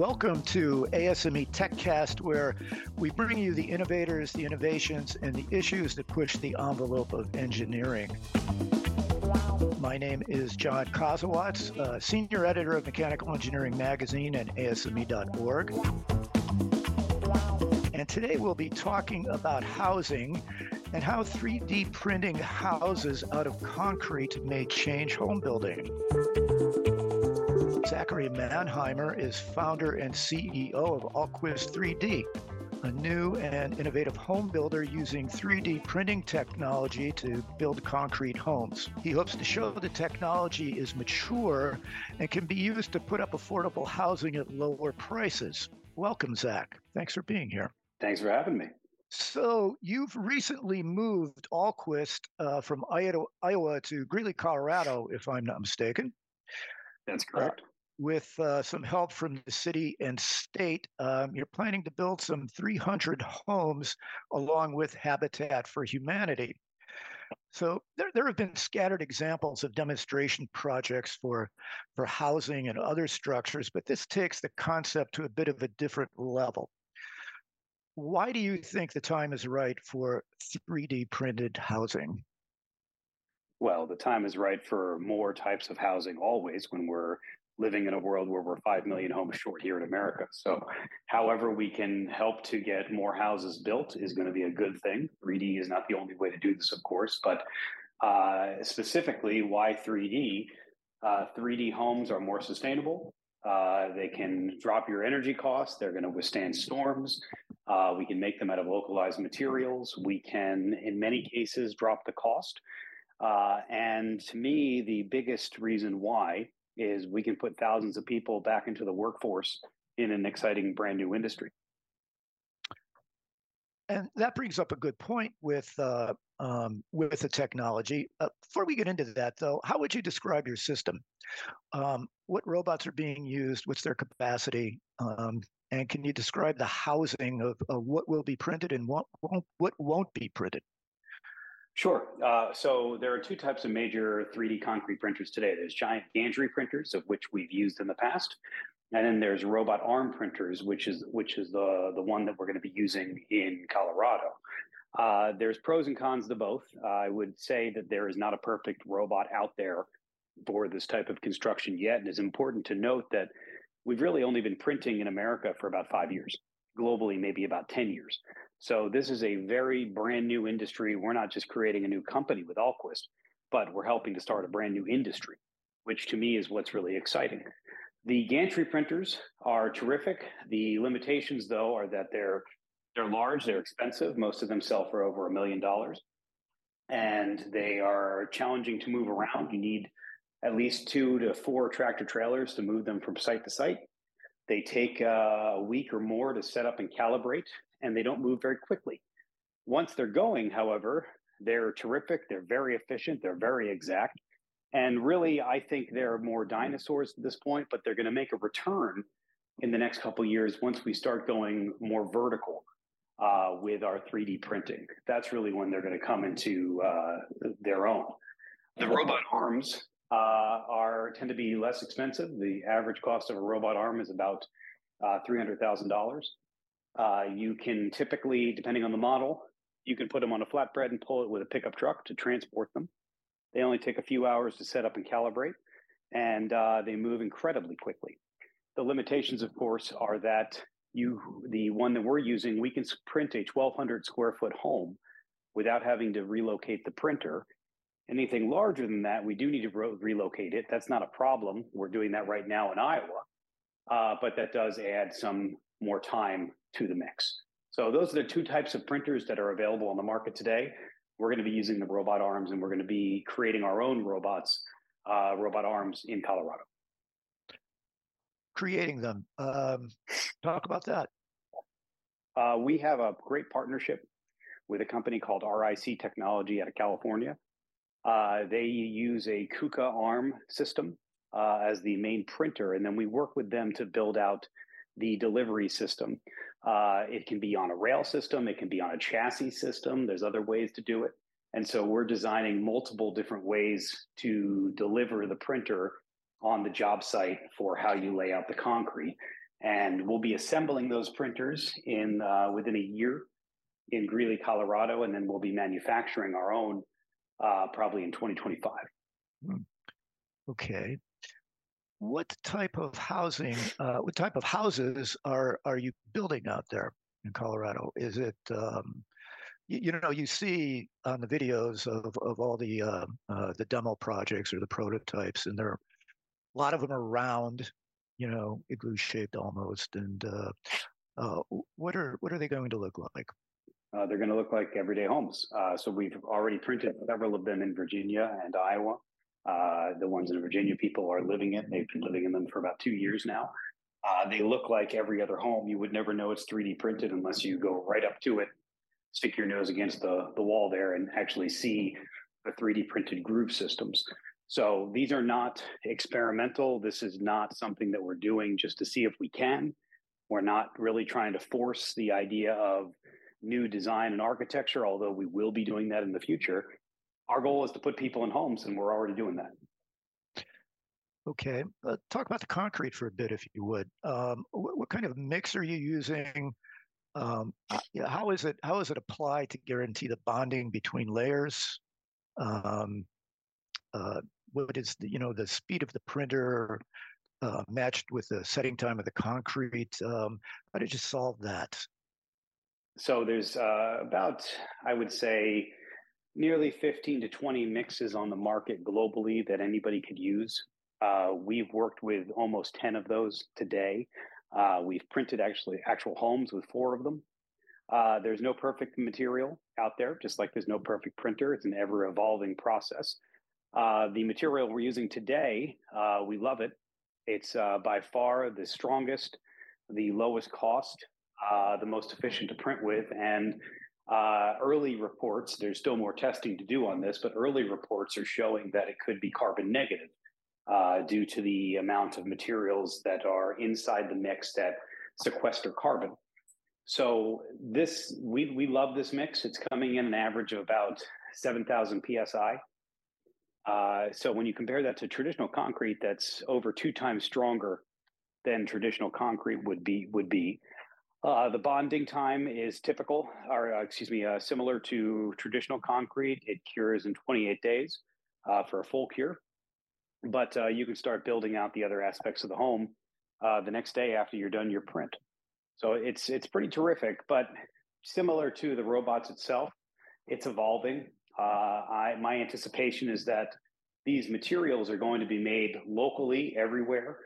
Welcome to ASME TechCast, where we bring you the innovators, the innovations, and the issues that push the envelope of engineering. My name is John Kosowatz, uh, Senior Editor of Mechanical Engineering Magazine and ASME.org. And today we'll be talking about housing and how 3D printing houses out of concrete may change home building. Zachary Mannheimer is founder and CEO of Alquist 3D, a new and innovative home builder using 3D printing technology to build concrete homes. He hopes to show the technology is mature and can be used to put up affordable housing at lower prices. Welcome, Zach. Thanks for being here. Thanks for having me. So, you've recently moved Alquist uh, from Iowa to Greeley, Colorado, if I'm not mistaken. That's correct. Uh, with uh, some help from the city and state, um, you're planning to build some 300 homes along with Habitat for Humanity. So there, there have been scattered examples of demonstration projects for, for housing and other structures, but this takes the concept to a bit of a different level. Why do you think the time is right for 3D printed housing? Well, the time is right for more types of housing always when we're living in a world where we're 5 million homes short here in America. So, however, we can help to get more houses built is going to be a good thing. 3D is not the only way to do this, of course, but uh, specifically, why 3D? Uh, 3D homes are more sustainable. Uh, they can drop your energy costs. They're going to withstand storms. Uh, we can make them out of localized materials. We can, in many cases, drop the cost. Uh, and to me, the biggest reason why is we can put thousands of people back into the workforce in an exciting brand new industry. And that brings up a good point with uh, um, with the technology. Uh, before we get into that, though, how would you describe your system? Um, what robots are being used? What's their capacity? Um, and can you describe the housing of, of, what will be printed and what won't, what won't be printed? Sure. Uh, so there are two types of major 3D concrete printers today. There's giant gantry printers, of which we've used in the past, and then there's robot arm printers, which is which is the the one that we're going to be using in Colorado. Uh, there's pros and cons to both. Uh, I would say that there is not a perfect robot out there for this type of construction yet, and it's important to note that we've really only been printing in America for about five years. Globally, maybe about ten years. So this is a very brand new industry. We're not just creating a new company with Alquist, but we're helping to start a brand new industry, which to me is what's really exciting. The gantry printers are terrific. The limitations, though, are that they're they're large, they're expensive. Most of them sell for over a million dollars, and they are challenging to move around. You need at least two to four tractor trailers to move them from site to site. They take uh, a week or more to set up and calibrate and they don't move very quickly. Once they're going, however, they're terrific, they're very efficient, they're very exact. And really, I think they're more dinosaurs at this point, but they're going to make a return in the next couple years once we start going more vertical uh, with our 3D printing. That's really when they're going to come into uh, their own. The robot arms uh, are tend to be less expensive. The average cost of a robot arm is about uh, $300,000. Uh, you can typically, depending on the model, you can put them on a flatbed and pull it with a pickup truck to transport them. They only take a few hours to set up and calibrate, and uh, they move incredibly quickly. The limitations, of course, are that you, the one that we're using, we can print a 1,200 square foot home without having to relocate the printer. Anything larger than that, we do need to re- relocate it. That's not a problem. We're doing that right now in Iowa, uh, but that does add some more time to the mix. So those are the two types of printers that are available on the market today. We're going to be using the robot arms and we're going to be creating our own robots, uh, robot arms in Colorado. Creating them. Um, talk about that. Uh, we have a great partnership with a company called RIC Technology out of California. Uh, they use a KUKA arm system uh, as the main printer, and then we work with them to build out the delivery system. Uh, it can be on a rail system, it can be on a chassis system. There's other ways to do it. And so we're designing multiple different ways to deliver the printer on the job site for how you lay out the concrete. and we'll be assembling those printers in uh, within a year in Greeley, Colorado, and then we'll be manufacturing our own uh, probably in 2025. Hmm. Okay. What type of housing, uh, what type of houses are are you building out there in Colorado? Is it um, you, you, know you see on the videos of of all the uh, uh, the demo projects or the prototypes, and there are a lot of them are round, you know, igloo shaped almost. And uh, uh, what are what are they going to look like? Uh, they're going to look like everyday homes. So we've already printed several of them in Virginia and Iowa. Uh, the ones in Virginia, people are living in. They've been living in them for about two years now. Uh, they look like every other home. You would never know it's 3D printed unless you go right up to it, stick your nose against the, the wall there, and actually see the 3D printed groove systems. So these are not experimental. This is not something that we're doing just to see if we can. We're not really trying to force the idea of new design and architecture, although we will be doing that in the future. Our goal is to put people in homes, and we're already doing that. Okay, uh, talk about the concrete for a bit, if you would. Um, what, what, kind of mix are you using? Um, how is it how is it applied to guarantee the bonding between layers? Um, uh, what is the you know the speed of the printer uh, matched with the setting time of the concrete? Um, how did you solve that? So there's uh, about I would say nearly 15 to 20 mixes on the market globally that anybody could use. Uh, we've worked with almost 10 of those today. Uh, we've printed actually actual homes with four of them. Uh, there's no perfect material out there, just like there's no perfect printer. It's an ever evolving process. Uh, the material we're using today, uh, we love it. It's uh, by far the strongest, the lowest cost, the most efficient to print with. And uh, early reports, there's still more testing to do on this, but early reports are showing that it could be carbon negative uh, due to the amount of materials that are inside the mix that sequester carbon. So this we we love this mix. It's coming in an average of about 7,000 psi. Uh, so when you compare that to traditional concrete, that's over two times stronger than traditional concrete would be. Would be. Uh, the bonding time is typical, or uh, excuse me, uh, similar to traditional concrete. It cures in 28 days uh, for a full cure, but uh, you can start building out the other aspects of the home the next day after you're done your print. So it's it's pretty terrific, but similar to the robots itself, it's evolving. Uh, I, my anticipation is that these materials are going to be made locally everywhere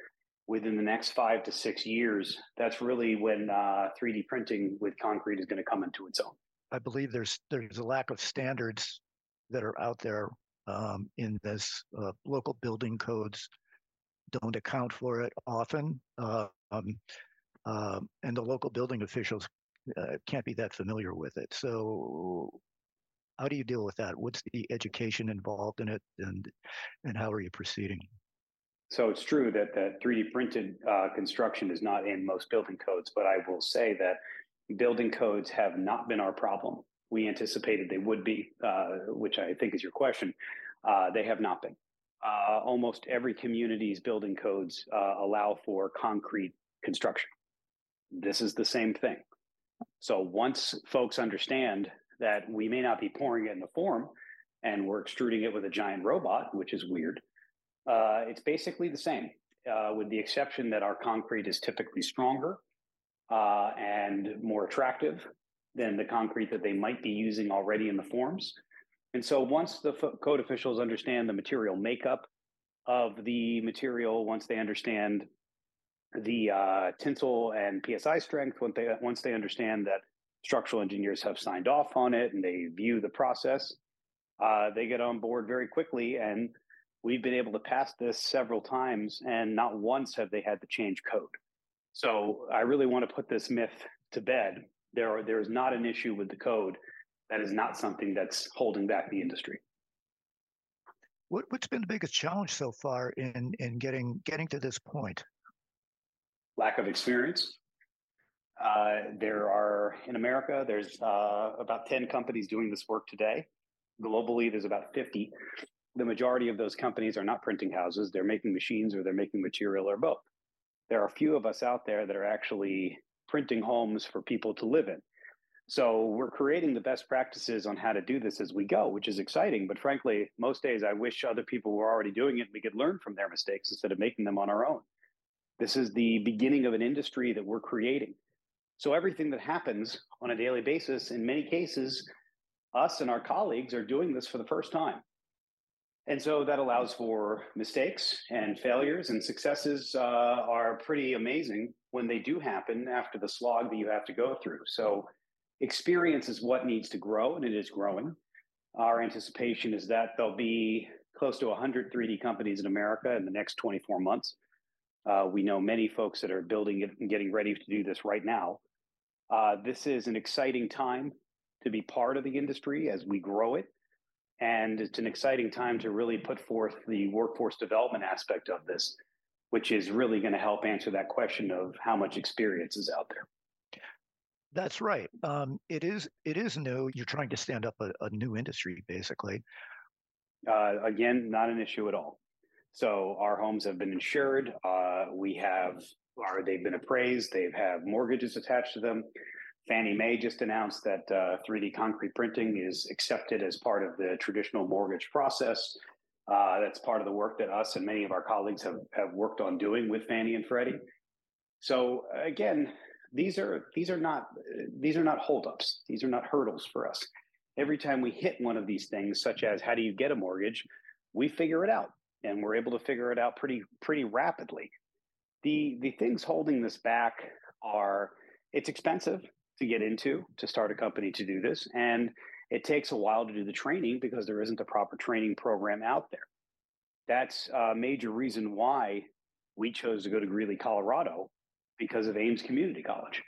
within the next five to six years. That's really when uh, 3D printing with concrete is going to come into its own. I believe there's there's a lack of standards that are out there um, in this. Uh, local building codes don't account for it often, uh, um, and the local building officials uh, can't be that familiar with it. So how do you deal with that? What's the education involved in it, and and how are you proceeding? So it's true that that 3D printed uh, construction is not in most building codes, but I will say that building codes have not been our problem. We anticipated they would be, uh, which I think is your question. Uh, they have not been. Uh, almost every community's building codes uh, allow for concrete construction. This is the same thing. So once folks understand that we may not be pouring it in the form and we're extruding it with a giant robot, which is weird. Uh, it's basically the same, uh, with the exception that our concrete is typically stronger uh, and more attractive than the concrete that they might be using already in the forms. And so once the f- code officials understand the material makeup of the material, once they understand the uh, tensile and PSI strength, once they, once they understand that structural engineers have signed off on it and they view the process, uh, they get on board very quickly. And we've been able to pass this several times, and not once have they had to change code. So I really want to put this myth to bed. There, are, there is not an issue with the code. That is not something that's holding back the industry. What, what's been the biggest challenge so far in, in getting getting to this point? Lack of experience. Uh, there are in America, there's uh, about 10 companies doing this work today. Globally, there's about 50. The majority of those companies are not printing houses, they're making machines or they're making material or both. there are a few of us out there that are actually printing homes for people to live in. So we're creating the best practices on how to do this as we go, which is exciting. But frankly, most days I wish other people were already doing it we could learn from their mistakes instead of making them on our own. This is the beginning of an industry that we're creating. So everything that happens on a daily basis, in many cases, us and our colleagues are doing this for the first time. And so that allows for mistakes and failures and successes uh, are pretty amazing when they do happen after the slog that you have to go through. So experience is what needs to grow, and it is growing. Our anticipation is that there'll be close to 100 3D companies in America in the next 24 months. Uh, we know many folks that are building it and getting ready to do this right now. Uh, this is an exciting time to be part of the industry as we grow it. And it's an exciting time to really put forth the workforce development aspect of this, which is really going to help answer that question of how much experience is out there. That's right. Um, it is. It is new. You're trying to stand up a, a new industry, basically. Uh, again, not an issue at all. So our homes have been insured. Uh, we have, are they've been appraised. They have mortgages attached to them. Fannie Mae just announced that uh, 3D concrete printing is accepted as part of the traditional mortgage process. Uh, that's part of the work that us and many of our colleagues have, have worked on doing with Fannie and Freddie. So again, these are these are not these are not holdups. These are not hurdles for us. Every time we hit one of these things, such as how do you get a mortgage, we figure it out, and we're able to figure it out pretty pretty rapidly. The the things holding this back are it's expensive to get into to start a company to do this, and it takes a while to do the training because there isn't a proper training program out there. That's a major reason why we chose to go to Greeley, Colorado, because of Aims Community College.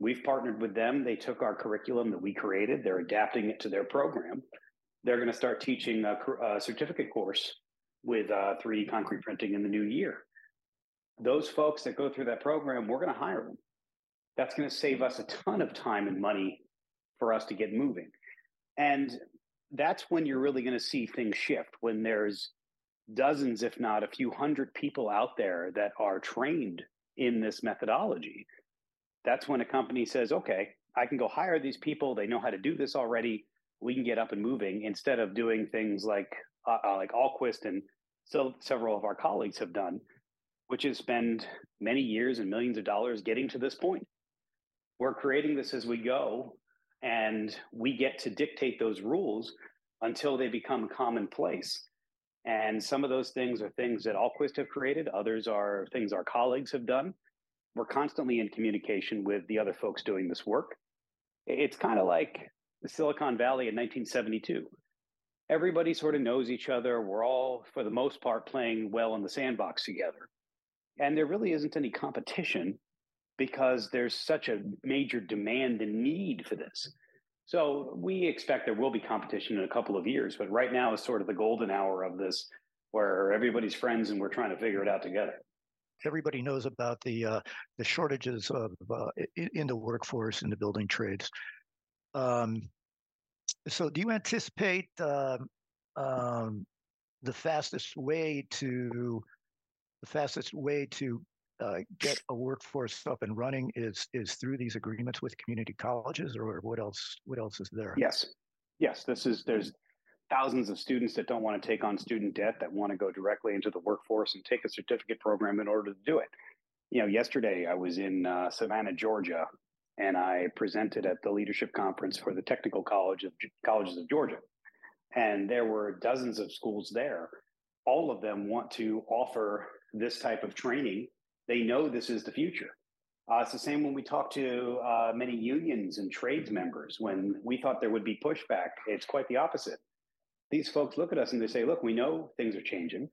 We've partnered with them. They took our curriculum that we created, they're adapting it to their program. They're going to start teaching a, a certificate course with uh, 3D concrete printing in the new year. Those folks that go through that program, we're going to hire them. That's going to save us a ton of time and money for us to get moving. And that's when you're really going to see things shift when there's dozens, if not a few hundred people out there that are trained in this methodology, that's when a company says, okay, I can go hire these people. They know how to do this already. We can get up and moving instead of doing things like uh, uh, like Alquist and so several of our colleagues have done, which is spend many years and millions of dollars getting to this point. We're creating this as we go, and we get to dictate those rules until they become commonplace. And some of those things are things that alquist have created, others are things our colleagues have done. We're constantly in communication with the other folks doing this work. It's kind of like the Silicon Valley in 1972. Everybody sort of knows each other. We're all, for the most part, playing well in the sandbox together. And there really isn't any competition because there's such a major demand and need for this. So we expect there will be competition in a couple of years, but right now is sort of the golden hour of this where everybody's friends and we're trying to figure it out together. Everybody knows about the uh, the shortages of uh, in the workforce in the building trades. Um, so, do you anticipate uh, um, the fastest way to the fastest way to uh, get a workforce up and running is is through these agreements with community colleges, or what else? What else is there? Yes, yes. This is there's thousands of students that don't want to take on student debt that want to go directly into the workforce and take a certificate program in order to do it. You know, yesterday I was in uh, Savannah, Georgia, and I presented at the leadership conference for the Technical College of Colleges of Georgia, and there were dozens of schools there. All of them want to offer this type of training they know this is the future. Uh, it's the same when we talk to uh, many unions and trades members. When we thought there would be pushback, it's quite the opposite. These folks look at us and they say, "Look, we know things are changing.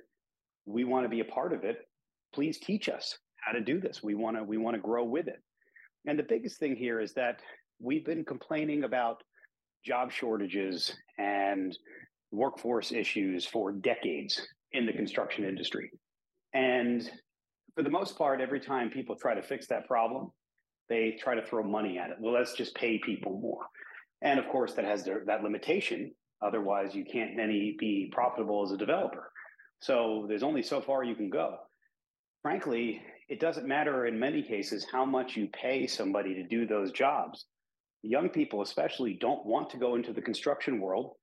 We want to be a part of it. Please teach us how to do this. We want to we want to grow with it." And the biggest thing here is that we've been complaining about job shortages and workforce issues for decades in the construction industry. And for the most part, every time people try to fix that problem, they try to throw money at it. Well, let's just pay people more. And of course, that has that limitation. Otherwise, you can't any be profitable as a developer. So there's only so far you can go. Frankly, it doesn't matter in many cases how much you pay somebody to do those jobs. Young people, especially, don't want to go into the construction world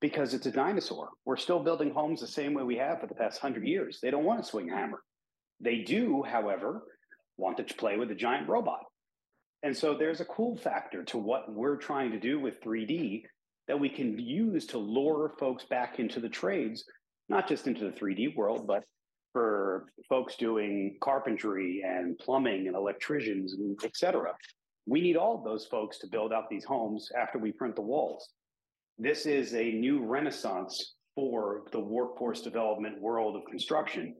because it's a dinosaur. We're still building homes the same way we have for the past hundred years. They don't want to swing a hammer. They do, however, want to play with a giant robot. And so there's a cool factor to what we're trying to do with 3D that we can use to lure folks back into the trades, not just into the 3D world, but for folks doing carpentry and plumbing and electricians and et cetera. We need all those folks to build out these homes after we print the walls. This is a new renaissance for the workforce development world of construction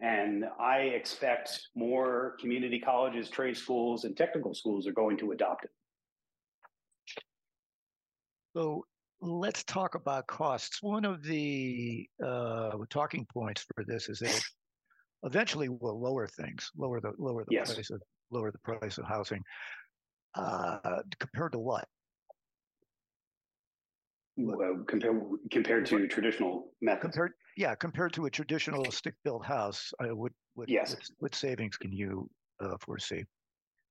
and I expect more community colleges, trade schools, and technical schools are going to adopt it. So let's talk about costs. One of the uh, talking points for this is that eventually we'll lower things, lower the lower the yes. price of lower the price of housing. Uh, compared to what? Uh, compared compared to traditional methods. Compared, yeah, compared to a traditional stick-built house, uh, what what, yes. what, what savings can you uh, foresee?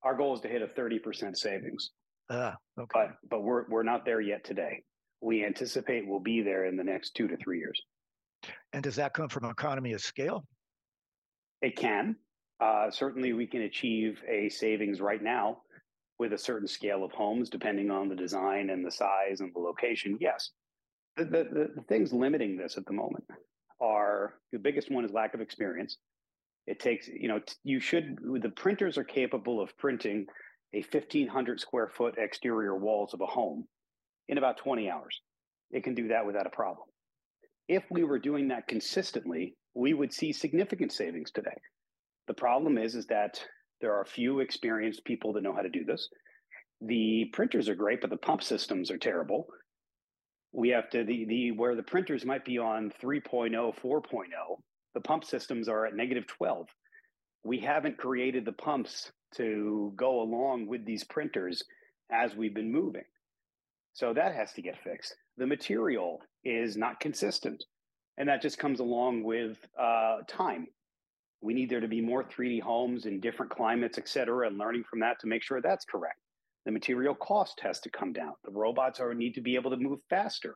Our goal is to hit a thirty percent savings. Ah, okay. But but we're we're not there yet today. We anticipate we'll be there in the next two to three years. And does that come from economy of scale? It can. Uh, certainly, we can achieve a savings right now with a certain scale of homes, depending on the design and the size and the location, yes. The, the, the things limiting this at the moment are the biggest one is lack of experience. It takes, you know, you should, the printers are capable of printing a 1500 square foot exterior walls of a home in about 20 hours. It can do that without a problem. If we were doing that consistently, we would see significant savings today. The problem is, is that there are few experienced people that know how to do this. The printers are great, but the pump systems are terrible. We have to the the where the printers might be on 3.0, 4.0, the pump systems are at negative 12. We haven't created the pumps to go along with these printers as we've been moving. So that has to get fixed. The material is not consistent. And that just comes along with uh, time. We need there to be more 3D homes in different climates, et cetera, and learning from that to make sure that's correct. The material cost has to come down. The robots are need to be able to move faster.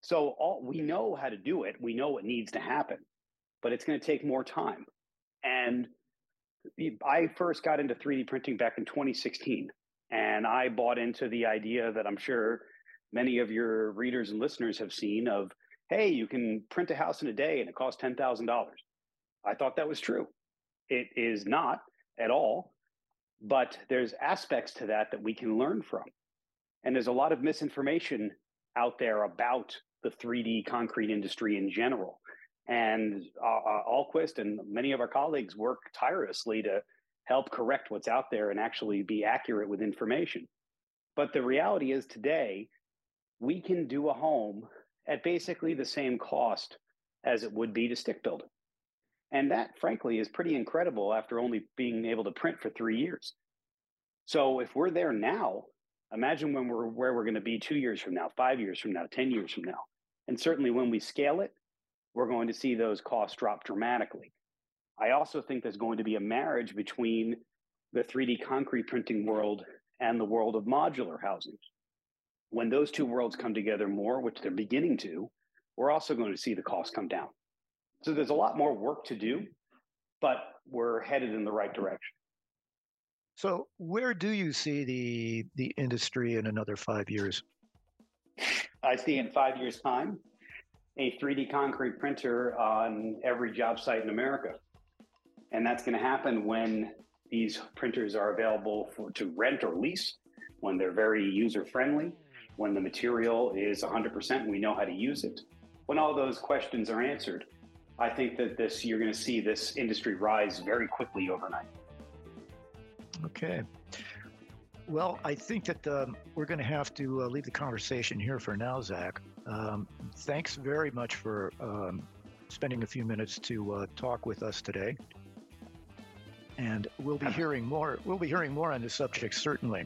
So all we know how to do it. We know what needs to happen, but it's going to take more time. And I first got into 3D printing back in 2016, and I bought into the idea that I'm sure many of your readers and listeners have seen of, hey, you can print a house in a day and it costs ten thousand dollars. I thought that was true. It is not at all, but there's aspects to that that we can learn from. And there's a lot of misinformation out there about the 3D concrete industry in general. And uh, uh, Alquist and many of our colleagues work tirelessly to help correct what's out there and actually be accurate with information. But the reality is today, we can do a home at basically the same cost as it would be to stick build. And that, frankly, is pretty incredible after only being able to print for three years. So if we're there now, imagine when we're where we're going to be two years from now, five years from now, 10 years from now. And certainly when we scale it, we're going to see those costs drop dramatically. I also think there's going to be a marriage between the 3D concrete printing world and the world of modular housing. When those two worlds come together more, which they're beginning to, we're also going to see the costs come down. So there's a lot more work to do, but we're headed in the right direction. So where do you see the the industry in another five years? I see in five years' time a 3D concrete printer on every job site in America. And that's going to happen when these printers are available for, to rent or lease, when they're very user friendly, when the material is 100%, we know how to use it. When all those questions are answered, I think that this you're going to see this industry rise very quickly overnight. Okay. Well, I think that um, we're going to have to uh, leave the conversation here for now, Zach. Um, thanks very much for um, spending a few minutes to uh, talk with us today. And we'll be hearing more. We'll be hearing more on this subject certainly.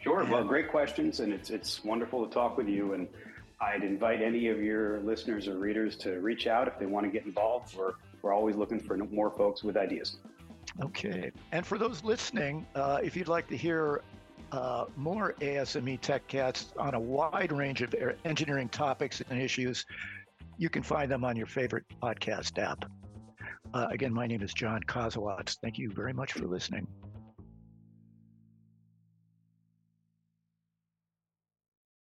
Sure. Well, great questions, and it's it's wonderful to talk with you. And I'd invite any of your listeners or readers to reach out if they want to get involved. We're, we're always looking for more folks with ideas. Okay. And for those listening, uh, if you'd like to hear uh, more ASME TechCast on a wide range of engineering topics and issues, you can find them on your favorite podcast app. Uh, again, my name is John Kosowatz. Thank you very much for listening.